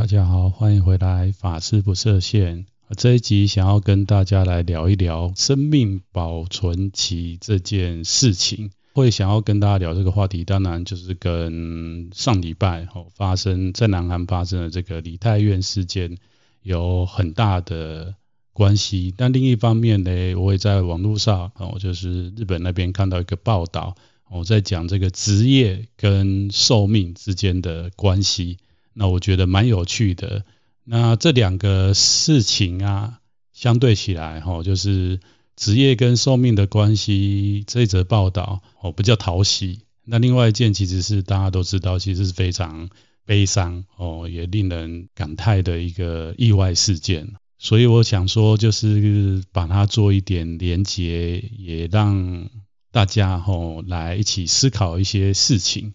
大家好，欢迎回来，法师不设限。这一集想要跟大家来聊一聊生命保存期这件事情。会想要跟大家聊这个话题，当然就是跟上礼拜哦发生在南韩发生的这个李泰院事件有很大的关系。但另一方面呢，我也在网络上哦，就是日本那边看到一个报道，我在讲这个职业跟寿命之间的关系。那我觉得蛮有趣的。那这两个事情啊，相对起来哈，就是职业跟寿命的关系，这一则报道哦比较讨喜。那另外一件其实是大家都知道，其实是非常悲伤哦，也令人感叹的一个意外事件。所以我想说，就是把它做一点连结，也让大家吼来一起思考一些事情。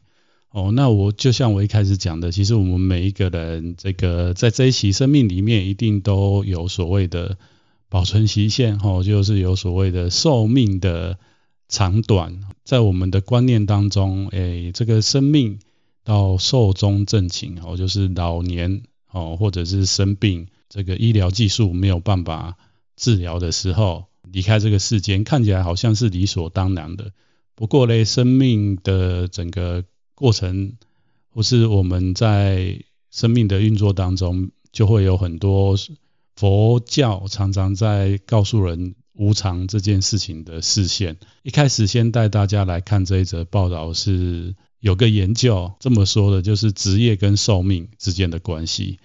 哦，那我就像我一开始讲的，其实我们每一个人，这个在这一期生命里面，一定都有所谓的保存期限，哦，就是有所谓的寿命的长短，在我们的观念当中，诶，这个生命到寿终正寝，哦，就是老年，哦，或者是生病，这个医疗技术没有办法治疗的时候，离开这个世间，看起来好像是理所当然的。不过嘞，生命的整个过程，或是我们在生命的运作当中，就会有很多佛教常常在告诉人无常这件事情的示现。一开始先带大家来看这一则报道，是有个研究这么说的，就是职业跟寿命之间的关系。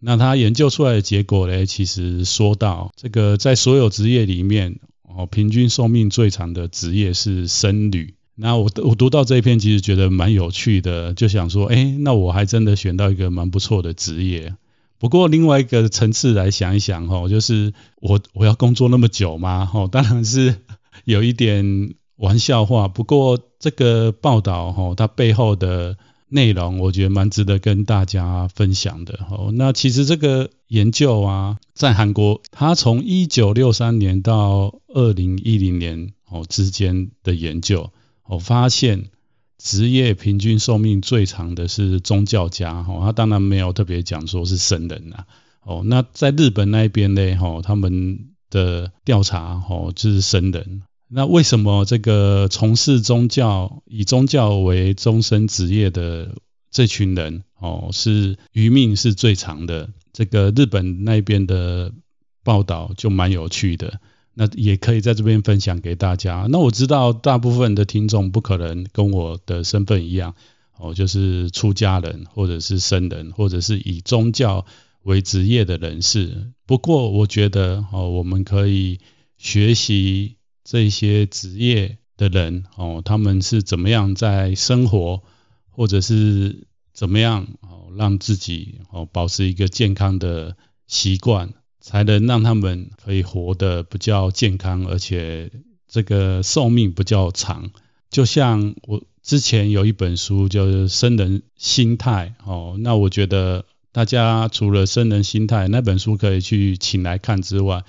那他研究出来的结果呢，其实说到这个，在所有职业里面，哦，平均寿命最长的职业是僧侣。那我我读到这一篇，其实觉得蛮有趣的，就想说，哎，那我还真的选到一个蛮不错的职业。不过另外一个层次来想一想，哈，就是我我要工作那么久吗？哈，当然是有一点玩笑话。不过这个报道，哈，它背后的内容，我觉得蛮值得跟大家分享的。哦，那其实这个研究啊，在韩国，它从一九六三年到二零一零年哦之间的研究。我发现职业平均寿命最长的是宗教家，哈，他当然没有特别讲说是僧人呐，哦，那在日本那边呢，哈，他们的调查，哦，就是僧人。那为什么这个从事宗教、以宗教为终身职业的这群人，哦，是余命是最长的？这个日本那边的报道就蛮有趣的。那也可以在这边分享给大家。那我知道大部分的听众不可能跟我的身份一样，哦，就是出家人，或者是僧人，或者是以宗教为职业的人士。不过我觉得，哦，我们可以学习这些职业的人，哦，他们是怎么样在生活，或者是怎么样，哦，让自己哦保持一个健康的习惯。才能让他们可以活得比较健康，而且这个寿命比较长。就像我之前有一本书叫做《僧人心态》哦，那我觉得大家除了《生人心态》那本书可以去请来看之外，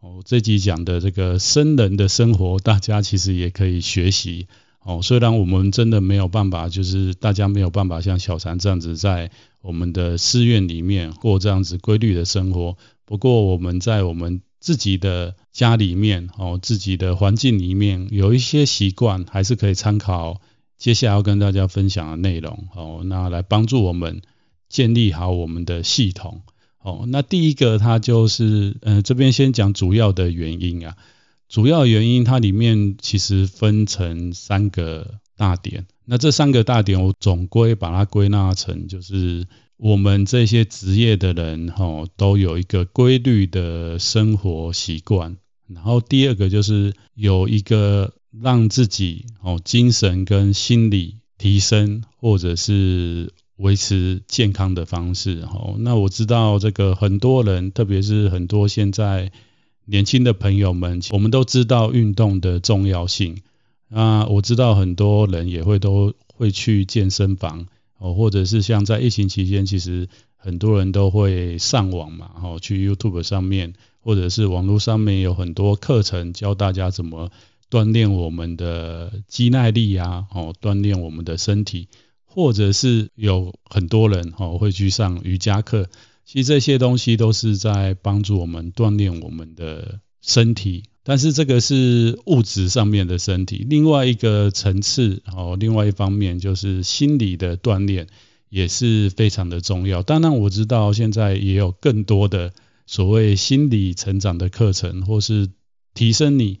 哦，这集讲的这个生人的生活，大家其实也可以学习哦。虽然我们真的没有办法，就是大家没有办法像小禅这样子在我们的寺院里面过这样子规律的生活。不过我们在我们自己的家里面哦，自己的环境里面有一些习惯，还是可以参考接下来要跟大家分享的内容哦，那来帮助我们建立好我们的系统哦。那第一个它就是，呃，这边先讲主要的原因啊，主要原因它里面其实分成三个大点，那这三个大点我总归把它归纳成就是。我们这些职业的人，哈，都有一个规律的生活习惯。然后第二个就是有一个让自己哦精神跟心理提升或者是维持健康的方式。哦，那我知道这个很多人，特别是很多现在年轻的朋友们，我们都知道运动的重要性。啊，我知道很多人也会都会去健身房。哦，或者是像在疫情期间，其实很多人都会上网嘛，哦，去 YouTube 上面，或者是网络上面有很多课程教大家怎么锻炼我们的肌耐力啊，哦，锻炼我们的身体，或者是有很多人哦会去上瑜伽课，其实这些东西都是在帮助我们锻炼我们的身体。但是这个是物质上面的身体，另外一个层次哦，另外一方面就是心理的锻炼也是非常的重要。当然我知道现在也有更多的所谓心理成长的课程，或是提升你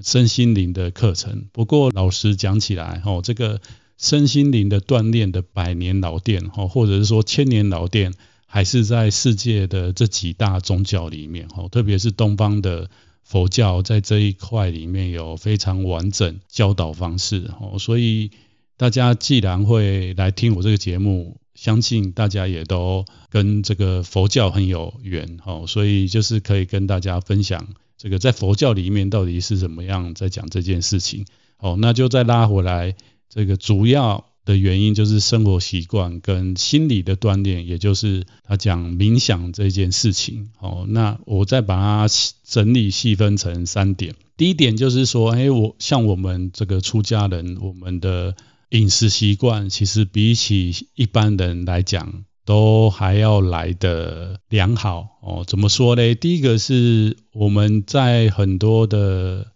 身心灵的课程。不过老实讲起来，哦，这个身心灵的锻炼的百年老店，哦，或者是说千年老店，还是在世界的这几大宗教里面，哦，特别是东方的佛教，在这一块里面有非常完整教导方式，哦，所以大家既然会来听我这个节目，相信大家也都跟这个佛教很有缘，哦，所以就是可以跟大家分享。这个在佛教里面到底是怎么样在讲这件事情？哦，那就再拉回来，这个主要的原因就是生活习惯跟心理的锻炼，也就是他讲冥想这件事情。哦，那我再把它整理细分成三点。第一点就是说，哎，我像我们这个出家人，我们的饮食习惯其实比起一般人来讲，都还要来得良好哦。怎么说呢？第一个是我们在很多的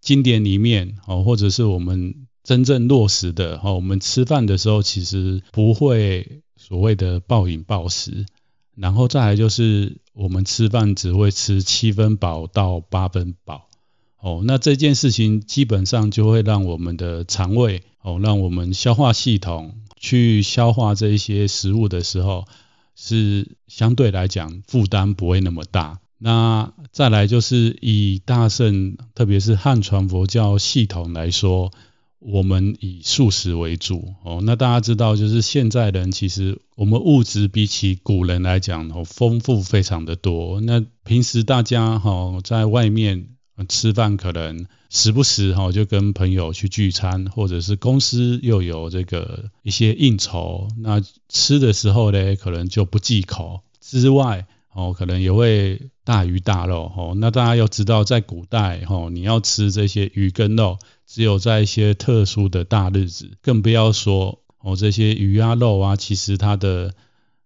经典里面哦，或者是我们真正落实的哦，我们吃饭的时候其实不会所谓的暴饮暴食，然后再来就是我们吃饭只会吃七分饱到八分饱哦。那这件事情基本上就会让我们的肠胃哦，让我们消化系统。去消化这一些食物的时候，是相对来讲负担不会那么大。那再来就是以大乘，特别是汉传佛教系统来说，我们以素食为主哦。那大家知道，就是现在人其实我们物质比起古人来讲哦，丰富非常的多。那平时大家哈在外面。吃饭可能时不时哈就跟朋友去聚餐，或者是公司又有这个一些应酬，那吃的时候呢，可能就不忌口之外，哦，可能也会大鱼大肉哦。那大家要知道，在古代哦，你要吃这些鱼跟肉，只有在一些特殊的大日子，更不要说哦这些鱼啊肉啊，其实它的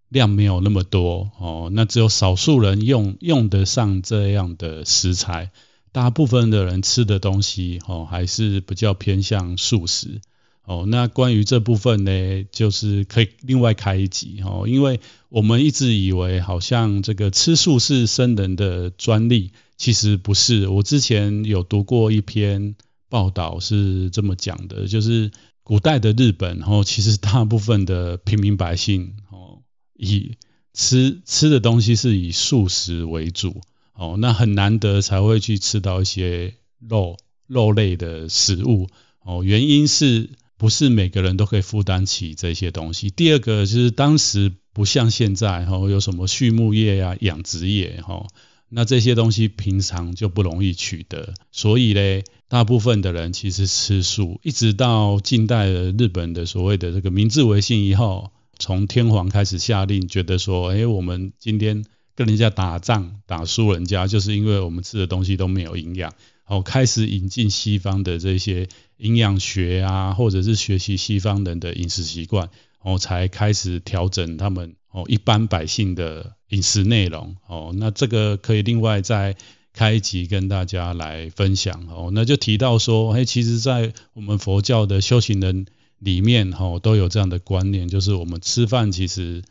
量没有那么多哦，那只有少数人用用得上这样的食材。大部分的人吃的东西，哦，还是比较偏向素食，哦。那关于这部分呢，就是可以另外开一集，哦，因为我们一直以为好像这个吃素是僧人的专利，其实不是。我之前有读过一篇报道是这么讲的，就是古代的日本，然哦，其实大部分的平民百姓，哦，以吃吃的东西是以素食为主。哦，那很难得才会去吃到一些肉肉类的食物哦。原因是不是每个人都可以负担起这些东西？第二个就是当时不像现在哈，有什么畜牧业呀、养殖业哈，那这些东西平常就不容易取得，所以嘞，大部分的人其实吃素，一直到近代的日本的所谓的这个明治维新以后，从天皇开始下令，觉得说，哎，我们今天。跟人家打仗打输人家，就是因为我们吃的东西都没有营养。哦，开始引进西方的这些营养学啊，或者是学习西方人的饮食习惯，哦，才开始调整他们哦一般百姓的饮食内容。哦，那这个可以另外再开一集跟大家来分享。哦，那就提到说，哎，其实，在我们佛教的修行人里面，哦，都有这样的观念，就是我们吃饭其实。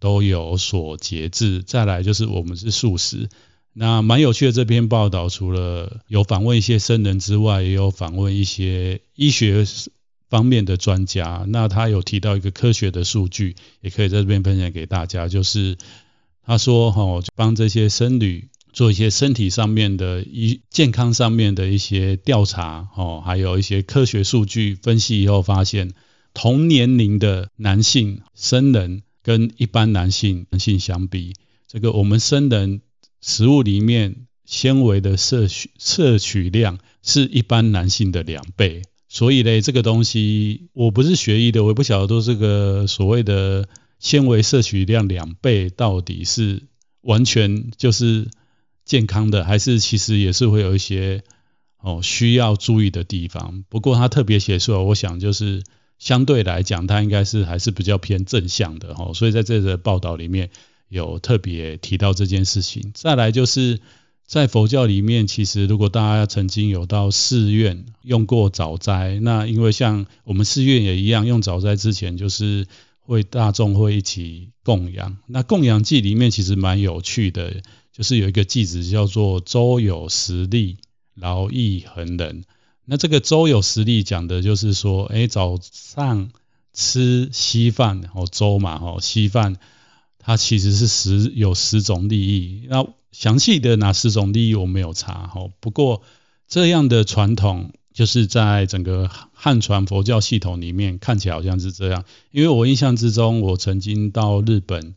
都有所节制，再来就是我们是素食。那蛮有趣的这篇报道，除了有访问一些僧人之外，也有访问一些医学方面的专家。那他有提到一个科学的数据，也可以在这边分享给大家，就是他说哈，帮这些僧侣做一些身体上面的医健康上面的一些调查，哦，还有一些科学数据分析以后，发现同年龄的男性僧人。跟一般男性男性相比，这个我们僧人食物里面纤维的摄取摄取量是一般男性的两倍，所以呢，这个东西我不是学医的，我也不晓得说这个所谓的纤维摄取量两倍到底是完全就是健康的，还是其实也是会有一些哦需要注意的地方。不过他特别写出来，我想就是相对来讲，它应该是还是比较偏正向的哈。所以在这个报道里面有特别提到这件事情。再来就是在佛教里面，其实如果大家曾经有到寺院用过早斋，那因为像我们寺院也一样，用早斋之前就是。会大众会一起供养，那供养偈里面其实蛮有趣的，就是有一个偈子叫做“周有十力，劳役恒人”。那这个“周有十力”讲的就是说，哎，早上吃稀饭，哦，粥嘛，哦，稀饭，它其实是十有十种利益。那详细的哪十种利益我没有查，哦，不过这样的传统。就是在整个汉传佛教系统里面，看起来好像是这样。因为我印象之中，我曾经到日本，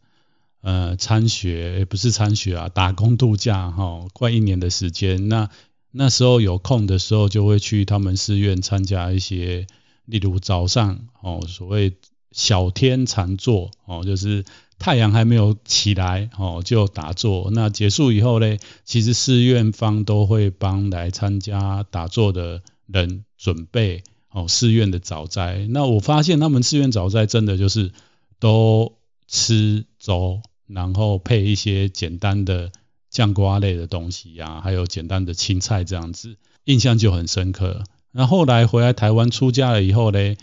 呃，参学，不是参学啊，打工度假哈，快一年的时间。那那时候有空的时候，就会去他们寺院参加一些，例如早上哦，所谓小天禅坐哦，就是太阳还没有起来哦，就打坐。那结束以后呢，其实寺院方都会帮来参加打坐的。人准备哦，寺院的早斋。那我发现他们寺院早斋真的就是都吃粥，然后配一些简单的酱瓜类的东西呀、啊，还有简单的青菜这样子，印象就很深刻。那后来回来台湾出家了以后呢，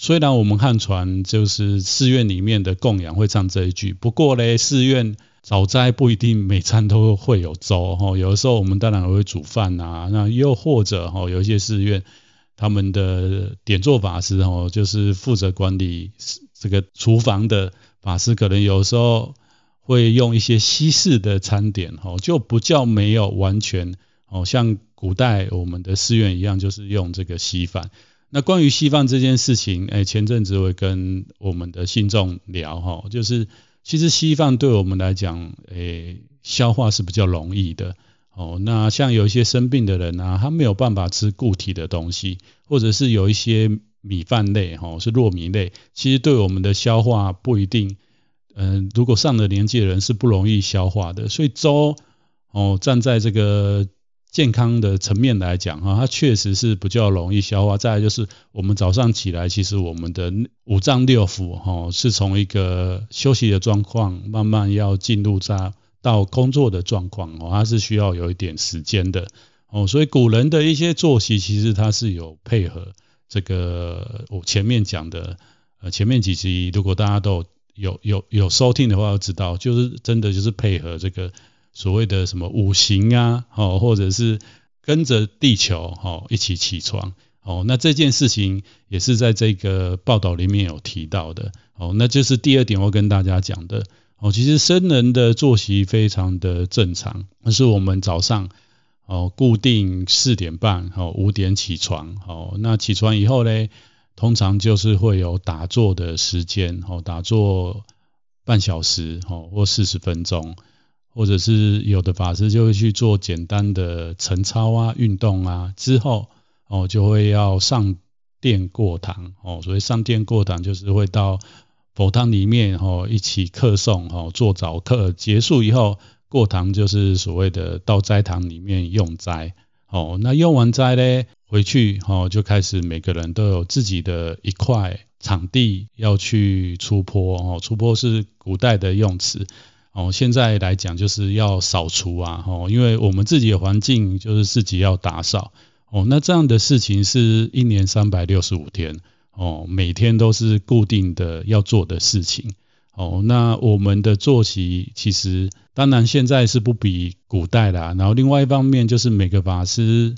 虽然我们汉传就是寺院里面的供养会唱这一句，不过呢，寺院。早斋不一定每餐都会有粥哈，有的时候我们当然会煮饭啊，那又或者哈，有一些寺院他们的点做法师哦，就是负责管理这个厨房的法师，可能有时候会用一些西式的餐点哈，就不叫没有完全哦，像古代我们的寺院一样，就是用这个稀饭。那关于稀饭这件事情，哎，前阵子我跟我们的信众聊哈，就是。其实稀饭对我们来讲，诶，消化是比较容易的哦。那像有一些生病的人啊，他没有办法吃固体的东西，或者是有一些米饭类，哈，是糯米类，其实对我们的消化不一定，嗯，如果上了年纪的人是不容易消化的。所以粥，哦，站在这个。健康的层面来讲，哈，它确实是比较容易消化。再来就是，我们早上起来，其实我们的五脏六腑，哈，是从一个休息的状况，慢慢要进入在到工作的状况，哦，它是需要有一点时间的，哦，所以古人的一些作息，其实它是有配合这个我前面讲的，呃，前面几集如果大家都有有有收听的话，要知道，就是真的就是配合这个。所谓的什么五行啊，哦，或者是跟着地球，哦，一起起床，哦，那这件事情也是在这个报道里面有提到的，哦，那就是第二点我跟大家讲的，哦，其实僧人的作息非常的正常，那是我们早上，哦，固定四点半，哦，五点起床，哦，那起床以后呢，通常就是会有打坐的时间，哦，打坐半小时，哦，或四十分钟。或者是有的法师就会去做简单的晨操啊、运动啊，之后哦就会要上殿过堂哦，所以上殿过堂就是会到佛堂里面哦一起课诵哦，做早课结束以后过堂就是所谓的到斋堂里面用斋哦，那用完斋呢回去哦就开始每个人都有自己的一块场地要去出坡哦，出坡是古代的用词。哦，现在来讲就是要扫除啊，哦，因为我们自己的环境就是自己要打扫，哦，那这样的事情是一年三百六十五天，哦，每天都是固定的要做的事情，哦，那我们的作息其实当然现在是不比古代啦，然后另外一方面就是每个法师，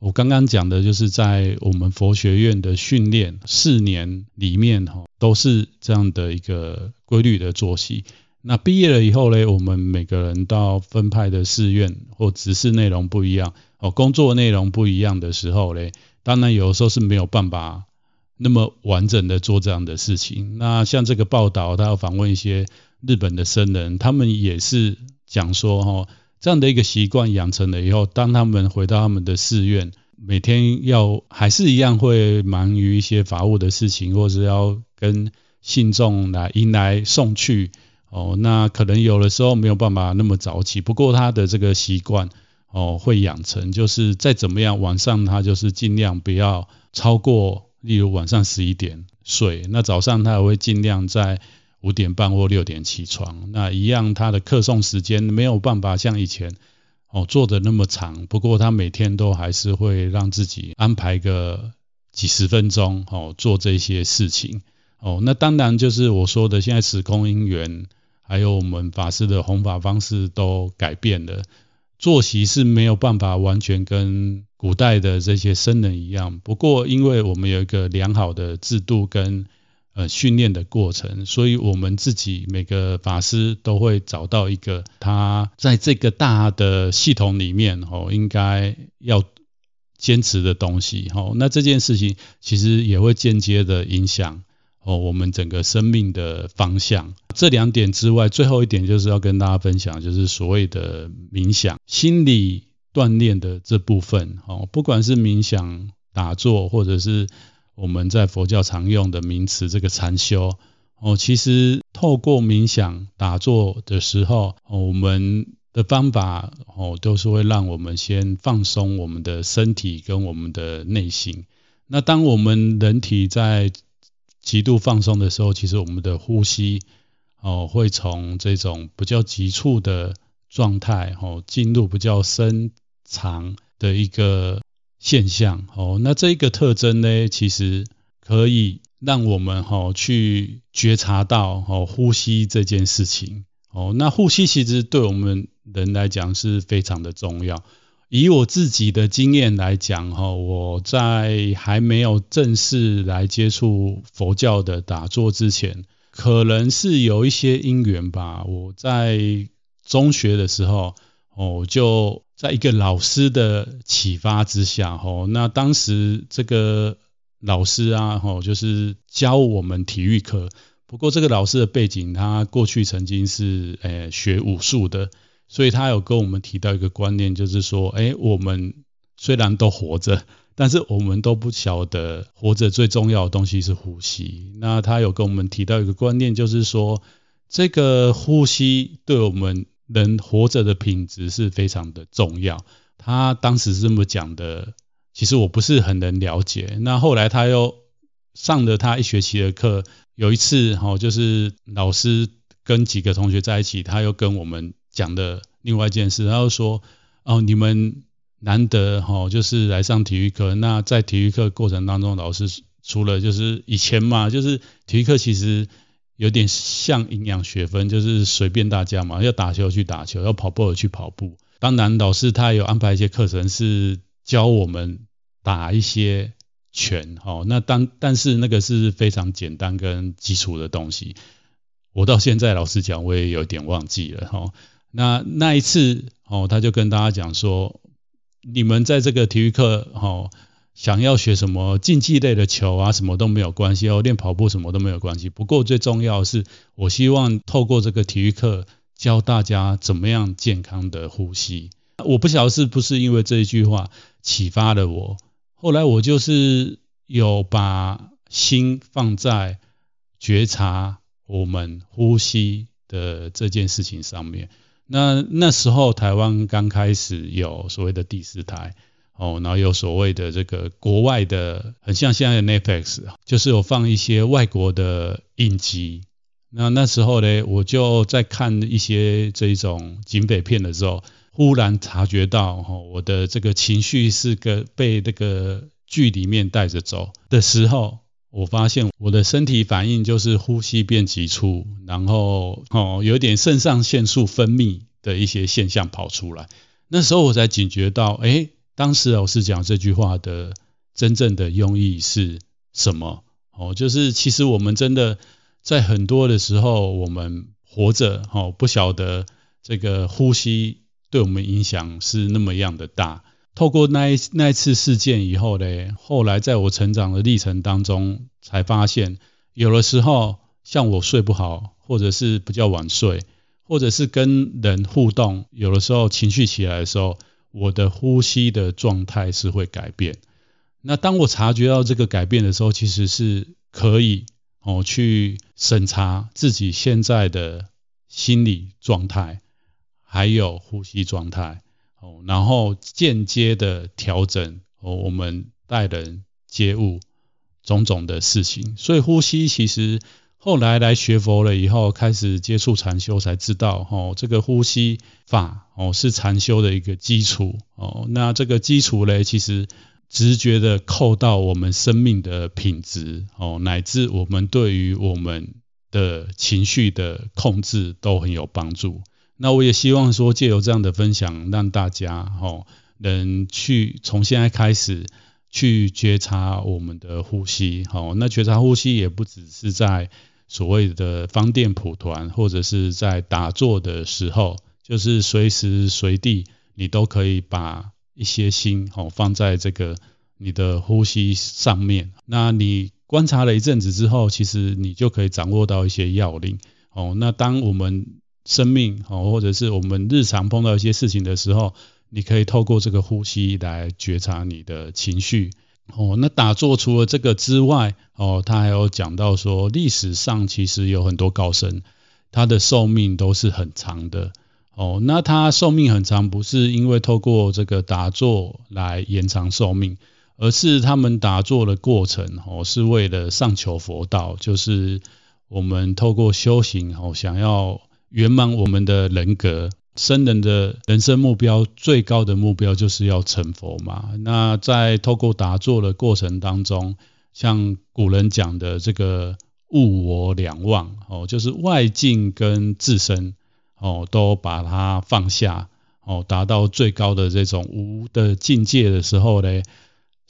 我刚刚讲的就是在我们佛学院的训练四年里面，哈，都是这样的一个规律的作息。那毕业了以后呢，我们每个人到分派的寺院或执事内容不一样，哦，工作内容不一样的时候呢，当然有时候是没有办法那么完整的做这样的事情。那像这个报道，他要访问一些日本的僧人，他们也是讲说，哈，这样的一个习惯养成了以后，当他们回到他们的寺院，每天要还是一样会忙于一些法务的事情，或是要跟信众来迎来送去。哦，那可能有的时候没有办法那么早起，不过他的这个习惯哦会养成，就是再怎么样晚上他就是尽量不要超过例如晚上十一点睡，那早上他也会尽量在五点半或六点起床。那一样，他的课诵时间没有办法像以前哦做的那么长，不过他每天都还是会让自己安排个几十分钟哦做这些事情哦。那当然就是我说的，现在时空因缘。还有我们法师的弘法方式都改变了，作息是没有办法完全跟古代的这些僧人一样。不过，因为我们有一个良好的制度跟呃训练的过程，所以我们自己每个法师都会找到一个他在这个大的系统里面哦，应该要坚持的东西。哦，那这件事情其实也会间接的影响。哦，我们整个生命的方向，这两点之外，最后一点就是要跟大家分享，就是所谓的冥想、心理锻炼的这部分。哦，不管是冥想、打坐，或者是我们在佛教常用的名词，这个禅修。哦，其实透过冥想、打坐的时候，我们的方法，哦，都是会让我们先放松我们的身体跟我们的内心。那当我们人体在极度放松的时候，其实我们的呼吸哦会从这种比较急促的状态哦进入比较深长的一个现象哦。那这一个特征呢，其实可以让我们哈去觉察到哦呼吸这件事情哦。那呼吸其实对我们人来讲是非常的重要。以我自己的经验来讲，哈，我在还没有正式来接触佛教的打坐之前，可能是有一些因缘吧。我在中学的时候，哦，就在一个老师的启发之下，哦，那当时这个老师啊，哦，就是教我们体育课。不过这个老师的背景，他过去曾经是诶学武术的。所以他有跟我们提到一个观念，就是说，哎，我们虽然都活着，但是我们都不晓得活着最重要的东西是呼吸。那他有跟我们提到一个观念，就是说，这个呼吸对我们人活着的品质是非常的重要。他当时是这么讲的，其实我不是很能了解。那后来他又上了他一学期的课，有一次哈，就是老师跟几个同学在一起，他又跟我们。讲的另外一件事，他就说哦，你们难得哈，就是来上体育课。那在体育课过程当中，老师除了就是以前嘛，就是体育课其实有点像营养学分，就是随便大家嘛，要打球去打球，要跑步去跑步。当然，老师他有安排一些课程是教我们打一些拳，哈。那当但是那个是非常简单跟基础的东西，我到现在老实讲，我也有点忘记了，哈。那那一次哦，他就跟大家讲说，你们在这个体育课哦，想要学什么竞技类的球啊，什么都没有关系哦，练跑步什么都没有关系。不过最重要的是，我希望透过这个体育课教大家怎么样健康的呼吸。我不晓得是不是因为这一句话启发了我，后来我就是有把心放在觉察我们呼吸的这件事情上面。那那时候台湾刚开始有所谓的第四台哦，然后有所谓的这个国外的，很像现在的 Netflix，就是有放一些外国的影集。那那时候呢，我就在看一些这种警匪片的时候，忽然察觉到哦，我的这个情绪是个被这个剧里面带着走的时候。我发现我的身体反应就是呼吸变急促，然后哦，有点肾上腺素分泌的一些现象跑出来。那时候我才警觉到，哎，当时老师讲这句话的真正的用意是什么？哦，就是其实我们真的在很多的时候，我们活着，哦，不晓得这个呼吸对我们影响是那么样的大。透过那一那一次事件以后呢，后来在我成长的历程当中，才发现有的时候像我睡不好，或者是比较晚睡，或者是跟人互动，有的时候情绪起来的时候，我的呼吸的状态是会改变。那当我察觉到这个改变的时候，其实是可以哦去审查自己现在的心理状态，还有呼吸状态。哦，然后间接的调整哦，我们待人接物种种的事情。所以呼吸其实后来来学佛了以后，开始接触禅修，才知道哦，这个呼吸法哦是禅修的一个基础哦。那这个基础嘞，其实直觉的扣到我们生命的品质哦，乃至我们对于我们的情绪的控制都很有帮助。那我也希望说，借由这样的分享，让大家哦能去从现在开始去觉察我们的呼吸。好，那觉察呼吸也不只是在所谓的方便蒲团，或者是在打坐的时候，就是随时随地你都可以把一些心哦放在这个你的呼吸上面。那你。观察了一阵子之后，其实你就可以掌握到一些要领哦。那当我们生命哦，或者是我们日常碰到一些事情的时候，你可以透过这个呼吸来觉察你的情绪哦。那打坐除了这个之外哦，他还有讲到说，历史上其实有很多高僧，他的寿命都是很长的哦。那他寿命很长，不是因为透过这个打坐来延长寿命。而是他们打坐的过程哦，是为了上求佛道，就是我们透过修行哦，想要圆满我们的人格。僧人的人生目标，最高的目标就是要成佛嘛。那在透过打坐的过程当中，像古人讲的这个物我两忘哦，就是外境跟自身哦，都把它放下哦，达到最高的这种无的境界的时候呢。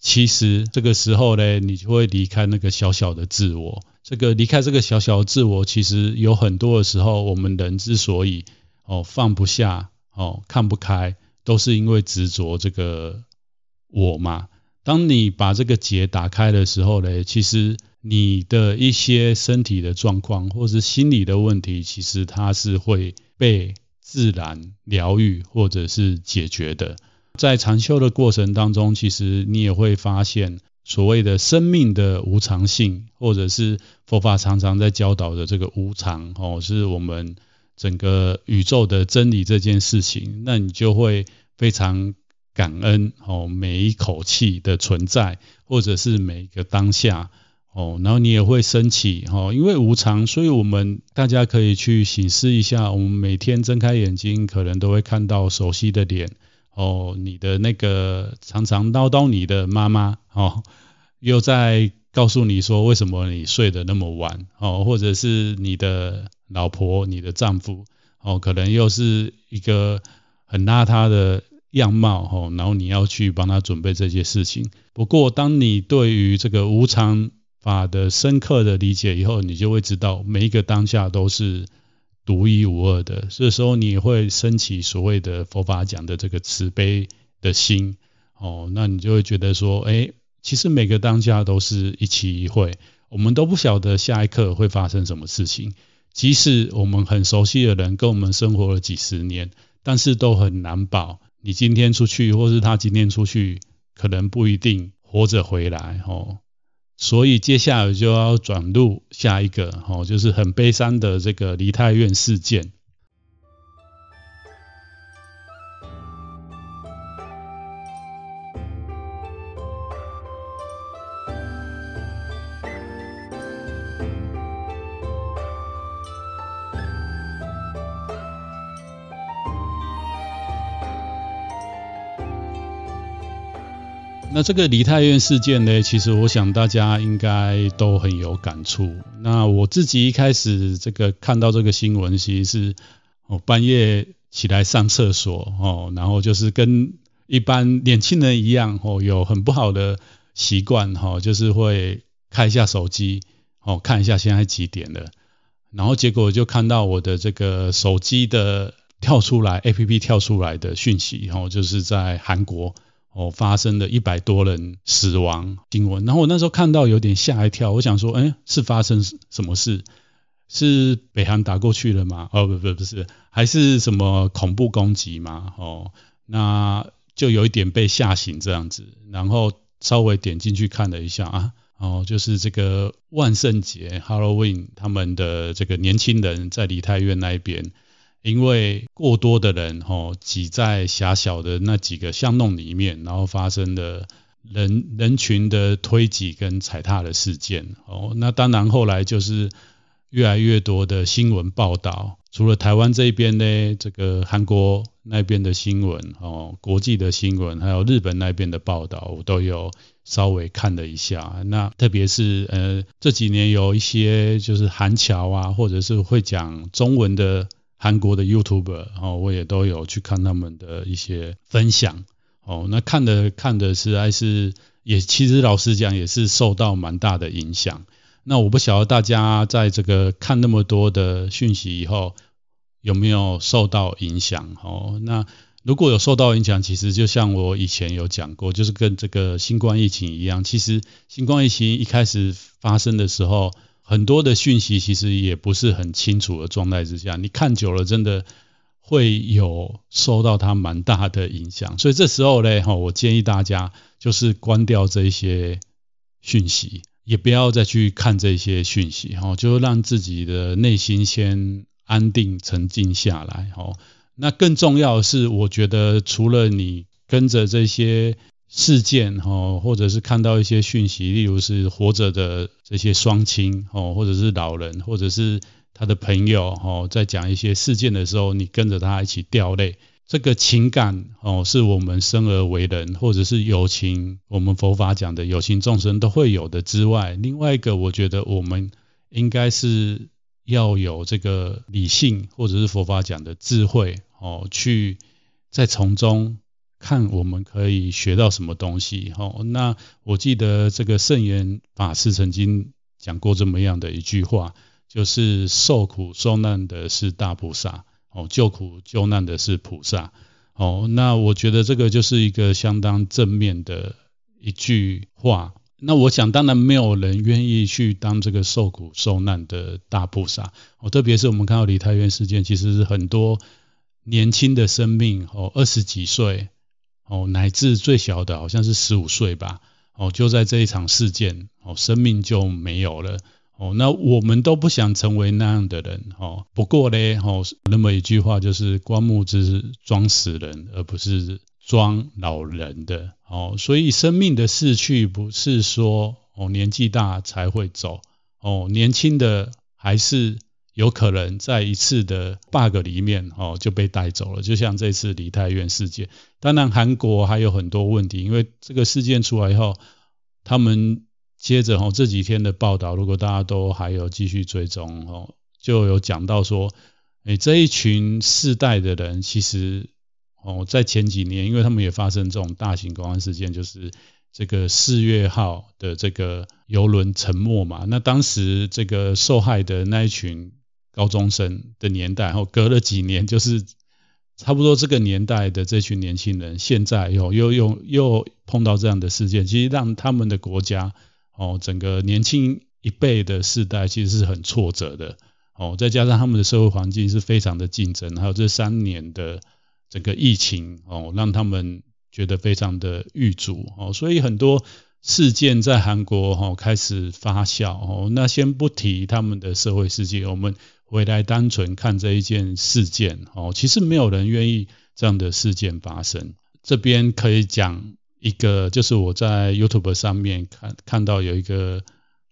其实这个时候呢，你就会离开那个小小的自我。这个离开这个小小的自我，其实有很多的时候，我们人之所以哦放不下哦看不开，都是因为执着这个我嘛。当你把这个结打开的时候呢，其实你的一些身体的状况，或是心理的问题，其实它是会被自然疗愈或者是解决的。在禅修的过程当中，其实你也会发现所谓的生命的无常性，或者是佛法常常在教导的这个无常哦，是我们整个宇宙的真理这件事情，那你就会非常感恩哦，每一口气的存在，或者是每一个当下哦，然后你也会升起哦，因为无常，所以我们大家可以去省思一下，我们每天睁开眼睛，可能都会看到熟悉的脸。哦，你的那个常常叨叨你的妈妈哦，又在告诉你说为什么你睡得那么晚哦，或者是你的老婆、你的丈夫哦，可能又是一个很邋遢的样貌哦，然后你要去帮他准备这些事情。不过，当你对于这个无常法的深刻的理解以后，你就会知道每一个当下都是。独一无二的，这时候你会升起所谓的佛法讲的这个慈悲的心，哦，那你就会觉得说，哎，其实每个当下都是一期一会，我们都不晓得下一刻会发生什么事情。即使我们很熟悉的人跟我们生活了几十年，但是都很难保，你今天出去，或是他今天出去，可能不一定活着回来，哦。所以接下来就要转入下一个，哦，就是很悲伤的这个梨泰院事件。这个梨泰院事件呢，其实我想大家应该都很有感触。那我自己一开始这个看到这个新闻，其实是我半夜起来上厕所哦，然后就是跟一般年轻人一样哦，有很不好的习惯哈，就是会看一下手机哦，看一下现在几点了，然后结果就看到我的这个手机的跳出来 APP 跳出来的讯息哦，就是在韩国。哦，发生了一百多人死亡新闻，然后我那时候看到有点吓一跳，我想说，哎，是发生什么事？是北韩打过去了吗？哦，不不不是，还是什么恐怖攻击吗？哦，那就有一点被吓醒这样子，然后稍微点进去看了一下啊，哦，就是这个万圣节 Halloween，他们的这个年轻人在梨泰院那一边。因为过多的人吼挤在狭小的那几个巷弄里面，然后发生了人人群的推挤跟踩踏的事件哦，那当然后来就是越来越多的新闻报道，除了台湾这边呢，这个韩国那边的新闻哦，国际的新闻，还有日本那边的报道，我都有稍微看了一下。那特别是呃这几年有一些就是韩侨啊，或者是会讲中文的韩国的 YouTuber 哦，我也都有去看他们的一些分享。哦，那看的看的实在是也，其实老实讲也是受到蛮大的影响。那我不晓得大家在这个看那么多的讯息以后，有没有受到影响？哦，那如果有受到影响，其实就像我以前有讲过，就是跟这个新冠疫情一样，其实新冠疫情一开始发生的时候，很多的讯息其实也不是很清楚的状态之下，你看久了真的。会有受到它蛮大的影响，所以这时候呢，哈我建议大家就是关掉这些讯息，也不要再去看这些讯息，哈就让自己的内心先安定沉静下来。哈那更重要的是，我觉得除了你跟着这些事件，或者是看到一些讯息，例如是活着的这些双亲，或者是老人，或者是。他的朋友哦，在讲一些事件的时候，你跟着他一起掉泪，这个情感哦，是我们生而为人，或者是有情，我们佛法讲的有情众生都会有的之外，另外一个，我觉得我们应该是要有这个理性，或者是佛法讲的智慧哦，去在从中看我们可以学到什么东西哦。那我记得这个圣严法师曾经讲过这么样的一句话。就是受苦受难的是大菩萨，哦，救苦救难的是菩萨，哦，那我觉得这个就是一个相当正面的一句话。那我想，当然没有人愿意去当这个受苦受难的大菩萨，哦，特别是我们看到李泰院事件，其实是很多年轻的生命，哦，二十几岁，哦，乃至最小的好像是十五岁吧，哦，就在这一场事件，哦，生命就没有了。哦，那我们都不想成为那样的人，哦。不过呢，哦，那么一句话就是“棺木是装死人，而不是装老人的”。哦，所以生命的逝去不是说哦年纪大才会走，哦，年轻的还是有可能在一次的 bug 里面哦就被带走了。就像这次梨泰院事件，当然韩国还有很多问题，因为这个事件出来以后，他们。接着哦，这几天的报道，如果大家都还有继续追踪哦，就有讲到说，哎，这一群世代的人，其实哦，在前几年，因为他们也发生这种大型公安事件，就是这个四月号的这个游轮沉没嘛。那当时这个受害的那一群高中生的年代，然后，隔了几年，就是差不多这个年代的这群年轻人，现在又又又又碰到这样的事件，其实让他们的国家。哦，整个年轻一辈的世代其实是很挫折的。哦，再加上他们的社会环境是非常的竞争，还有这三年的整个疫情，哦，让他们觉得非常的郁卒。哦，所以很多事件在韩国哦开始发酵。哦，那先不提他们的社会事件，我们回来单纯看这一件事件。哦，其实没有人愿意这样的事件发生。这边可以讲。一个就是我在 YouTube 上面看看到有一个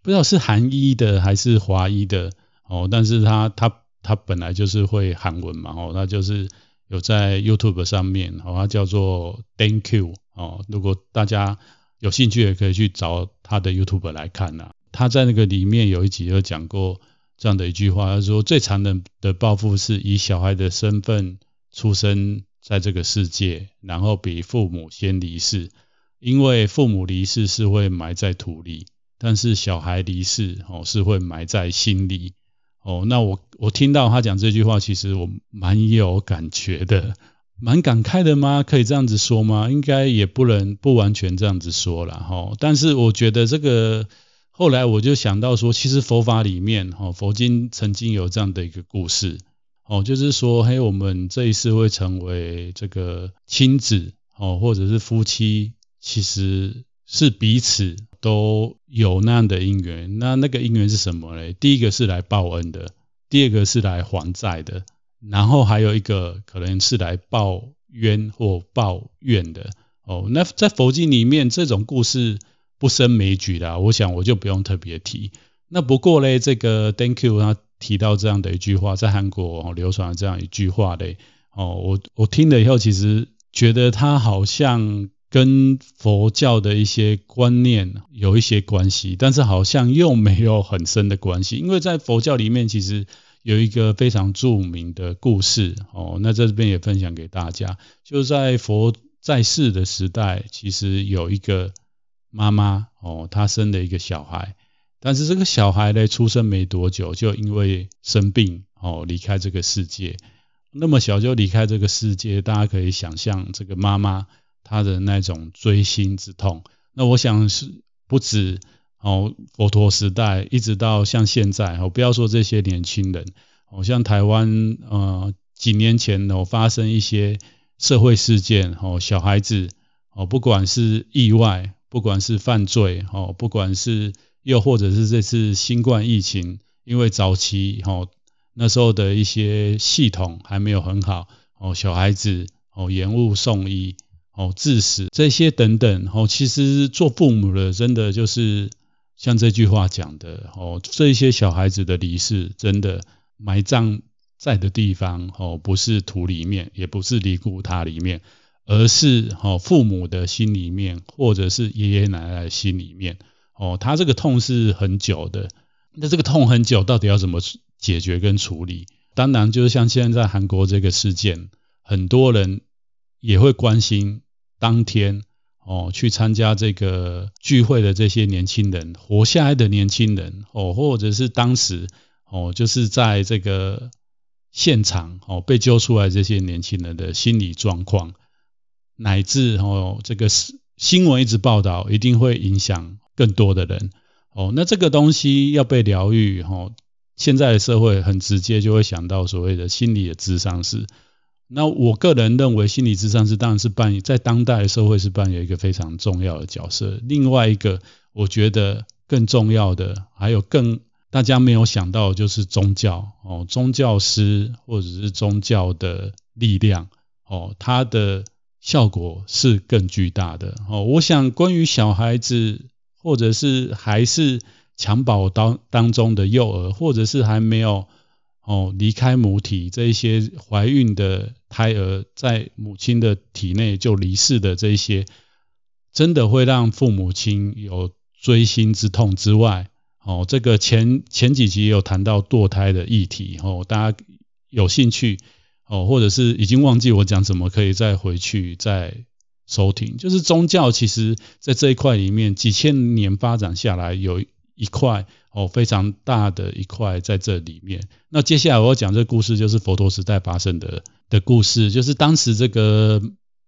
不知道是韩裔的还是华裔的哦，但是他他他本来就是会韩文嘛哦，那就是有在 YouTube 上面哦，他叫做 Thank you 哦，如果大家有兴趣也可以去找他的 YouTube 来看呐。他在那个里面有一集有讲过这样的一句话，他说最残忍的报复是以小孩的身份出生。在这个世界，然后比父母先离世，因为父母离世是会埋在土里，但是小孩离世哦是会埋在心里哦。那我我听到他讲这句话，其实我蛮有感觉的，蛮感慨的吗？可以这样子说吗？应该也不能不完全这样子说了哈。但是我觉得这个后来我就想到说，其实佛法里面哈，佛经曾经有这样的一个故事。哦，就是说，嘿，我们这一世会成为这个亲子，哦，或者是夫妻，其实是彼此都有那样的因缘。那那个因缘是什么呢？第一个是来报恩的，第二个是来还债的，然后还有一个可能是来报冤或报怨的。哦，那在佛经里面这种故事不胜枚举的，我想我就不用特别提。那不过嘞，这个 Thank you 他提到这样的一句话，在韩国流传这样一句话嘞，哦，我我听了以后，其实觉得他好像跟佛教的一些观念有一些关系，但是好像又没有很深的关系，因为在佛教里面其实。有一个非常著名的故事哦，那在这边也分享给大家。就在佛在世的时代，其实有一个妈妈哦，她生了一个小孩，但是这个小孩呢，出生没多久就因为生病哦离开这个世界。那么小就离开这个世界，大家可以想象这个妈妈她的那种锥心之痛。那我想是不止。哦，佛陀时代一直到像现在，哦，不要说这些年轻人，哦，像台湾，呃，几年前哦发生一些社会事件，哦，小孩子，哦，不管是意外，不管是犯罪，哦，不管是又或者是这次新冠疫情，因为早期，哦，那时候的一些系统还没有很好，哦，小孩子，哦，延误送医，哦，致死，这些等等，哦，其实做父母的真的就是。像这句话讲的哦，这些小孩子的离世，真的埋葬在的地方哦，不是土里面，也不是灵骨塔里面，而是哦父母的心里面，或者是爷爷奶奶的心里面哦。他这个痛是很久的，那这个痛很久，到底要怎么解决跟处理？当然，就是像现在韩国这个事件，很多人也会关心当天。哦，去参加这个聚会的这些年轻人，活下来的年轻人，哦，或者是当时哦，就是在这个现场哦被救出来这些年轻人的心理状况，乃至哦这个新闻一直报道，一定会影响更多的人。哦，那这个东西要被疗愈，哦，现在的社会很直接就会想到所谓的心理的智商是。那我个人认为，心理智商是当然是扮演在当代社会是扮演一个非常重要的角色。另外一个，我觉得更重要的，还有更大家没有想到，就是宗教哦，宗教师或者是宗教的力量哦，它的效果是更巨大的哦。我想，关于小孩子，或者是还是襁褓当当中的幼儿，或者是还没有。哦，离开母体这一些怀孕的胎儿在母亲的体内就离世的这一些，真的会让父母亲有锥心之痛之外，哦，这个前前几集有谈到堕胎的议题，哦，大家有兴趣哦，或者是已经忘记我讲什么，可以再回去再收听。就是宗教其实在这一块里面几千年发展下来有。一块哦，非常大的一块在这里面。那接下来我要讲这故事，就是佛陀时代发生的的故事，就是当时这个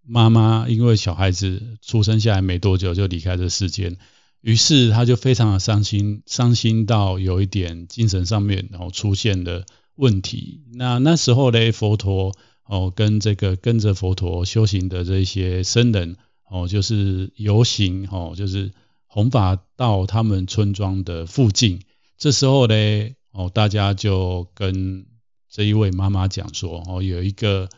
妈妈因为小孩子出生下来没多久就离开这世间，于是她就非常的伤心，伤心到有一点精神上面然后出现的问题。那那时候呢，佛陀哦跟这个跟着佛陀修行的这些僧人哦，就是游行哦，就是。弘法到他们村庄的附近，这时候呢，哦，大家就跟这一位妈妈讲说，哦，有一个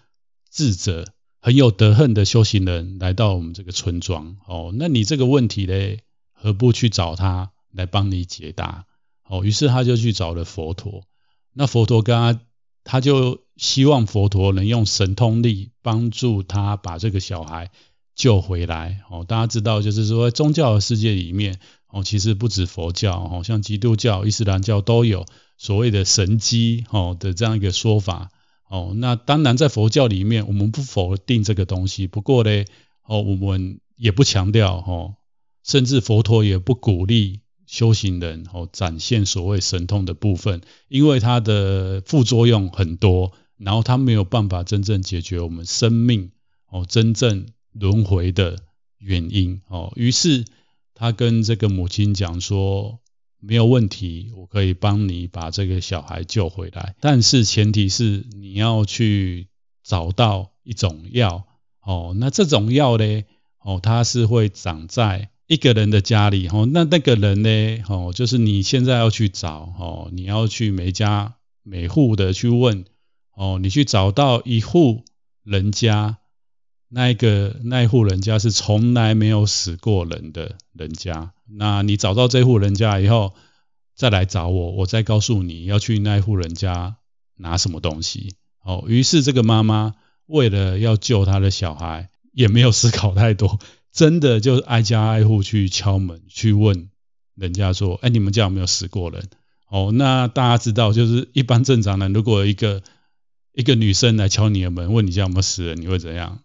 智者很有德行的修行人来到我们这个村庄，哦，那你这个问题呢，何不去找他来帮你解答？哦，于是他就去找了佛陀，那佛陀跟他，他就希望佛陀能用神通力帮助他把这个小孩。救回来哦！大家知道，就是说，宗教的世界里面哦，其实不止佛教哦，像基督教、伊斯兰教都有所谓的神迹哦的这样一个说法哦。那当然，在佛教里面，我们不否定这个东西，不过呢，哦，我们也不强调哦，甚至佛陀也不鼓励修行人哦展现所谓神通的部分，因为它的副作用很多，然后它没有办法真正解决我们生命哦真正。轮回的原因哦，于是他跟这个母亲讲说，没有问题，我可以帮你把这个小孩救回来，但是前提是你要去找到一种药哦，那这种药呢哦，它是会长在一个人的家里哦，那那个人呢哦，就是你现在要去找哦，你要去每家每户的去问哦，你去找到一户人家。那一个那户人家是从来没有死过人的人家。那你找到这户人家以后，再来找我，我再告诉你要去那户人家拿什么东西。哦，于是这个妈妈为了要救她的小孩，也没有思考太多，真的就挨家挨户去敲门去问人家说：“哎，你们家有没有死过人？”哦，那大家知道，就是一般正常人，如果一个一个女生来敲你的门，问你家有没有死人，你会怎样？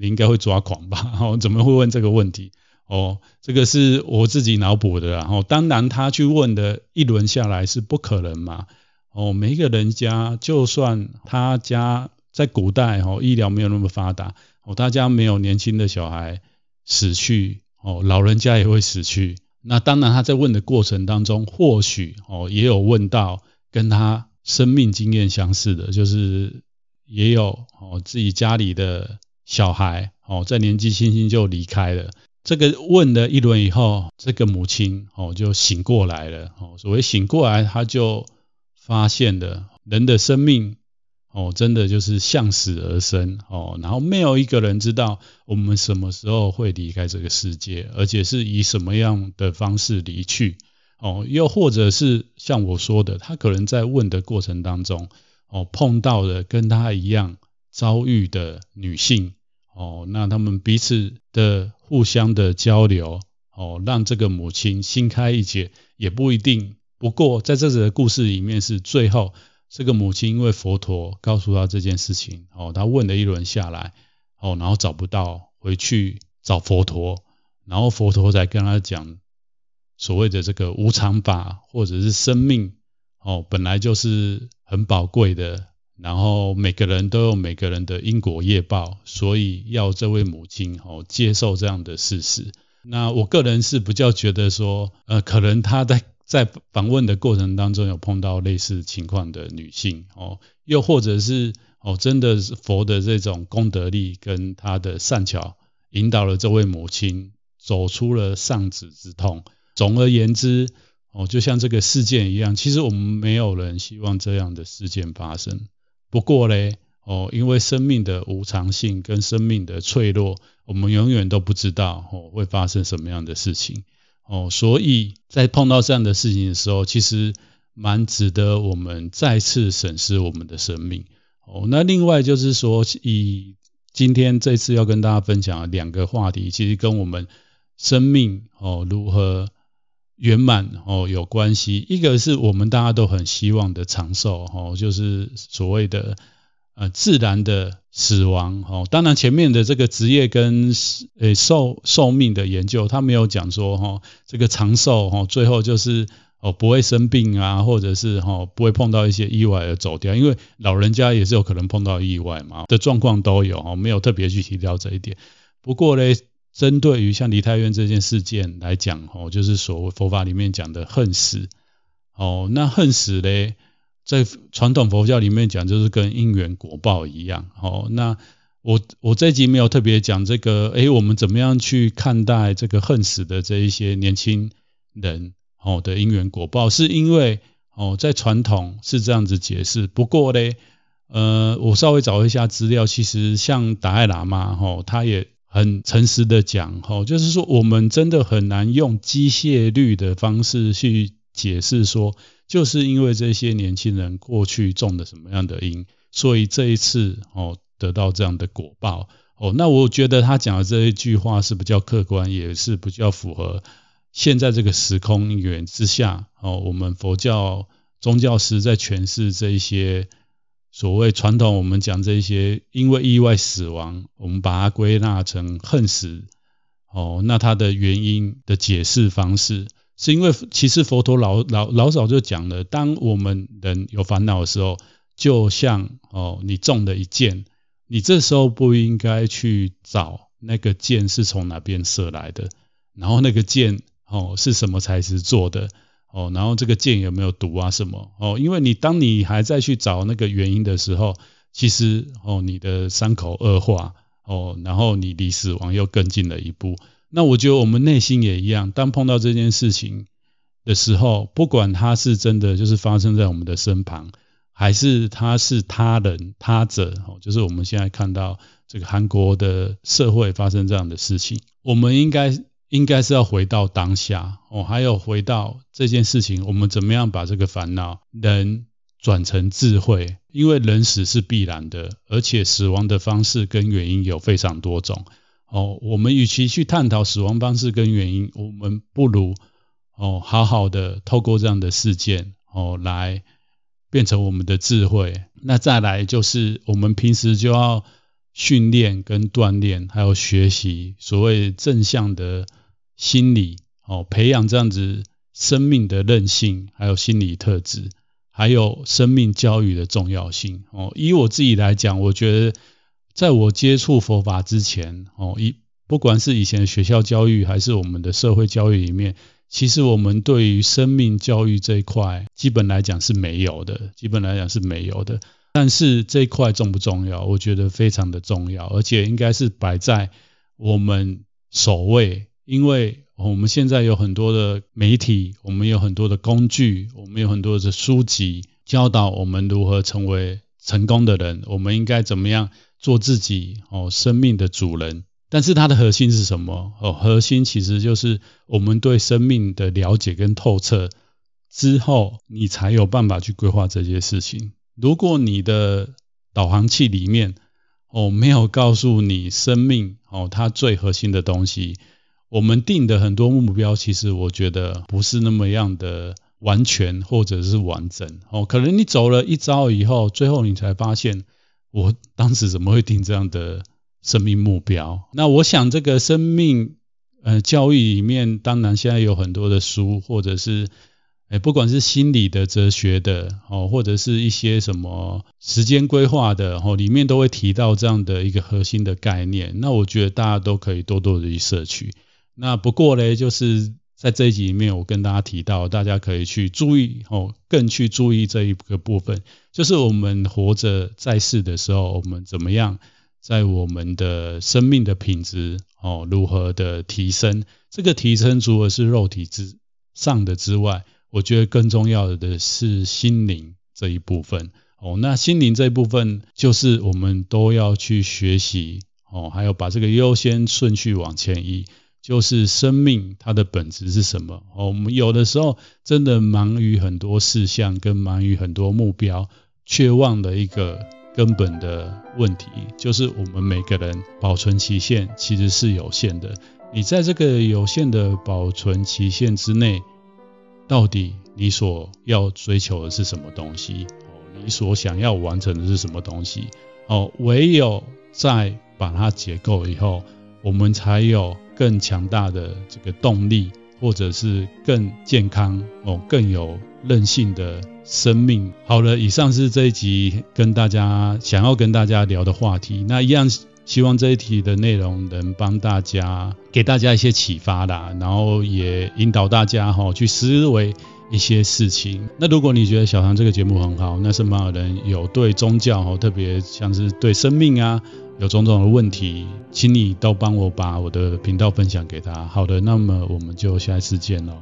你应该会抓狂吧？哦，怎么会问这个问题？哦，这个是我自己脑补的。然后，当然他去问的一轮下来是不可能嘛。哦，每一个人家，就算他家在古代哦，医疗没有那么发达，哦，他家没有年轻的小孩死去，哦，老人家也会死去。那当然他在问的过程当中，或许哦也有问到跟他生命经验相似的，就是也有哦自己家里的。小孩哦，在年纪轻轻就离开了。这个问了一轮以后，这个母亲哦就醒过来了。哦，所谓醒过来，他就发现了人的生命哦，真的就是向死而生哦。然后没有一个人知道我们什么时候会离开这个世界，而且是以什么样的方式离去哦。又或者是像我说的，他可能在问的过程当中哦，碰到了跟他一样遭遇的女性。哦，那他们彼此的互相的交流，哦，让这个母亲心开一解，也不一定。不过在这则故事里面，是最后这个母亲因为佛陀告诉她这件事情，哦，她问了一轮下来，哦，然后找不到，回去找佛陀，然后佛陀才跟她讲所谓的这个无常法，或者是生命，哦，本来就是很宝贵的。然后每个人都有每个人的因果业报，所以要这位母亲哦接受这样的事实。那我个人是比较觉得说，呃，可能他在在访问的过程当中有碰到类似情况的女性哦，又或者是哦，真的是佛的这种功德力跟他的善巧，引导了这位母亲走出了丧子之痛。总而言之，哦，就像这个事件一样，其实我们没有人希望这样的事件发生。不过嘞，哦，因为生命的无常性跟生命的脆弱，我们永远都不知道哦会发生什么样的事情哦，所以在碰到这样的事情的时候，其实蛮值得我们再次审视我们的生命哦。那另外就是说，以今天这次要跟大家分享的两个话题，其实跟我们生命哦如何。圆满哦有关系，一个是我们大家都很希望的长寿哦，就是所谓的呃自然的死亡哦。当然前面的这个职业跟诶寿寿命的研究，他没有讲说哈这个长寿哦，最后就是哦不会生病啊，或者是哈不会碰到一些意外而走掉，因为老人家也是有可能碰到意外嘛的状况都有哦，没有特别去提到这一点。不过呢。针对于像梨泰院这件事件来讲，哦，就是所谓佛法里面讲的恨死，哦，那恨死嘞，在传统佛教里面讲，就是跟因缘果报一样，哦，那我我这集没有特别讲这个，诶，我们怎么样去看待这个恨死的这一些年轻人，哦的因缘果报，是因为哦，在传统是这样子解释，不过嘞，呃，我稍微找一下资料，其实像达赖喇嘛，哦，他也。很诚实的讲，吼，就是说我们真的很难用机械律的方式去解释说，就是因为这些年轻人过去种的什么样的因，所以这一次哦得到这样的果报哦。那我觉得他讲的这一句话是比较客观，也是比较符合现在这个时空因缘之下哦，我们佛教宗教师在诠释这一些。所谓传统，我们讲这些，因为意外死亡，我们把它归纳成恨死。哦，那它的原因的解释方式，是因为其实佛陀老老老早就讲了，当我们人有烦恼的时候，就像哦，你中了一箭，你这时候不应该去找那个箭是从哪边射来的，然后那个箭哦是什么材质做的。哦，然后这个箭有没有毒啊？什么？哦，因为你当你还在去找那个原因的时候，其实哦，你的伤口恶化，哦，然后你离死亡又更近了一步。那我觉得我们内心也一样，当碰到这件事情的时候，不管它是真的就是发生在我们的身旁，还是他是他人他者？哦，就是我们现在看到这个韩国的社会发生这样的事情，我们应该应该是要回到当下哦，还有回到这件事情，我们怎么样把这个烦恼能转成智慧？因为人死是必然的，而且死亡的方式跟原因有非常多种哦。我们与其去探讨死亡方式跟原因，我们不如哦好好的透过这样的事件哦来。变成我们的智慧，那再来就是我们平时就要训练跟锻炼，还有学习所谓正向的心理哦，培养这样子生命的韧性，还有心理特质，还有生命教育的重要性哦。以我自己来讲，我觉得在我接触佛法之前哦，一不管是以前的学校教育，还是我们的社会教育里面。其实我们对于生命教育这一块，基本来讲是没有的，基本来讲是没有的。但是这一块重不重要？我觉得非常的重要，而且应该是摆在我们首位。因为我们现在有很多的媒体，我们有很多的工具，我们有很多的书籍，教导我们如何成为成功的人。我们应该怎么样做自己哦，生命的主人。但是它的核心是什么？哦，核心其实就是我们对生命的了解跟透彻之后，你才有办法去规划这些事情。如果你的导航器里面哦没有告诉你生命哦它最核心的东西，我们定的很多目标，其实我觉得不是那么样的完全或者是完整哦。可能你走了一遭以后，最后你才发现，我当时怎么会定这样的？生命目标，那我想这个生命呃教育里面，当然现在有很多的书，或者是诶不管是心理的、哲学的哦，或者是一些什么时间规划的哦，里面都会提到这样的一个核心的概念。那我觉得大家都可以多多的去摄取。那不过呢，就是在这一集里面，我跟大家提到，大家可以去注意哦，更去注意这一个部分，就是我们活着在世的时候，我们怎么样？在我们的生命的品质哦，如何的提升？这个提升除了是肉体之上的之外，我觉得更重要的是心灵这一部分哦。那心灵这一部分，就是我们都要去学习哦，还有把这个优先顺序往前移，就是生命它的本质是什么？哦，我们有的时候真的忙于很多事项，跟忙于很多目标，却忘了一个。根本的问题就是，我们每个人保存期限其实是有限的。你在这个有限的保存期限之内，到底你所要追求的是什么东西？哦，你所想要完成的是什么东西？哦，唯有在把它解构以后，我们才有更强大的这个动力，或者是更健康哦，更有韧性的。生命好了，以上是这一集跟大家想要跟大家聊的话题。那一样希望这一题的内容能帮大家给大家一些启发啦，然后也引导大家哈去思维一些事情。那如果你觉得小唐这个节目很好，那身旁的人有对宗教哈，特别像是对生命啊有种种的问题，请你都帮我把我的频道分享给他。好的，那么我们就下一次见喽。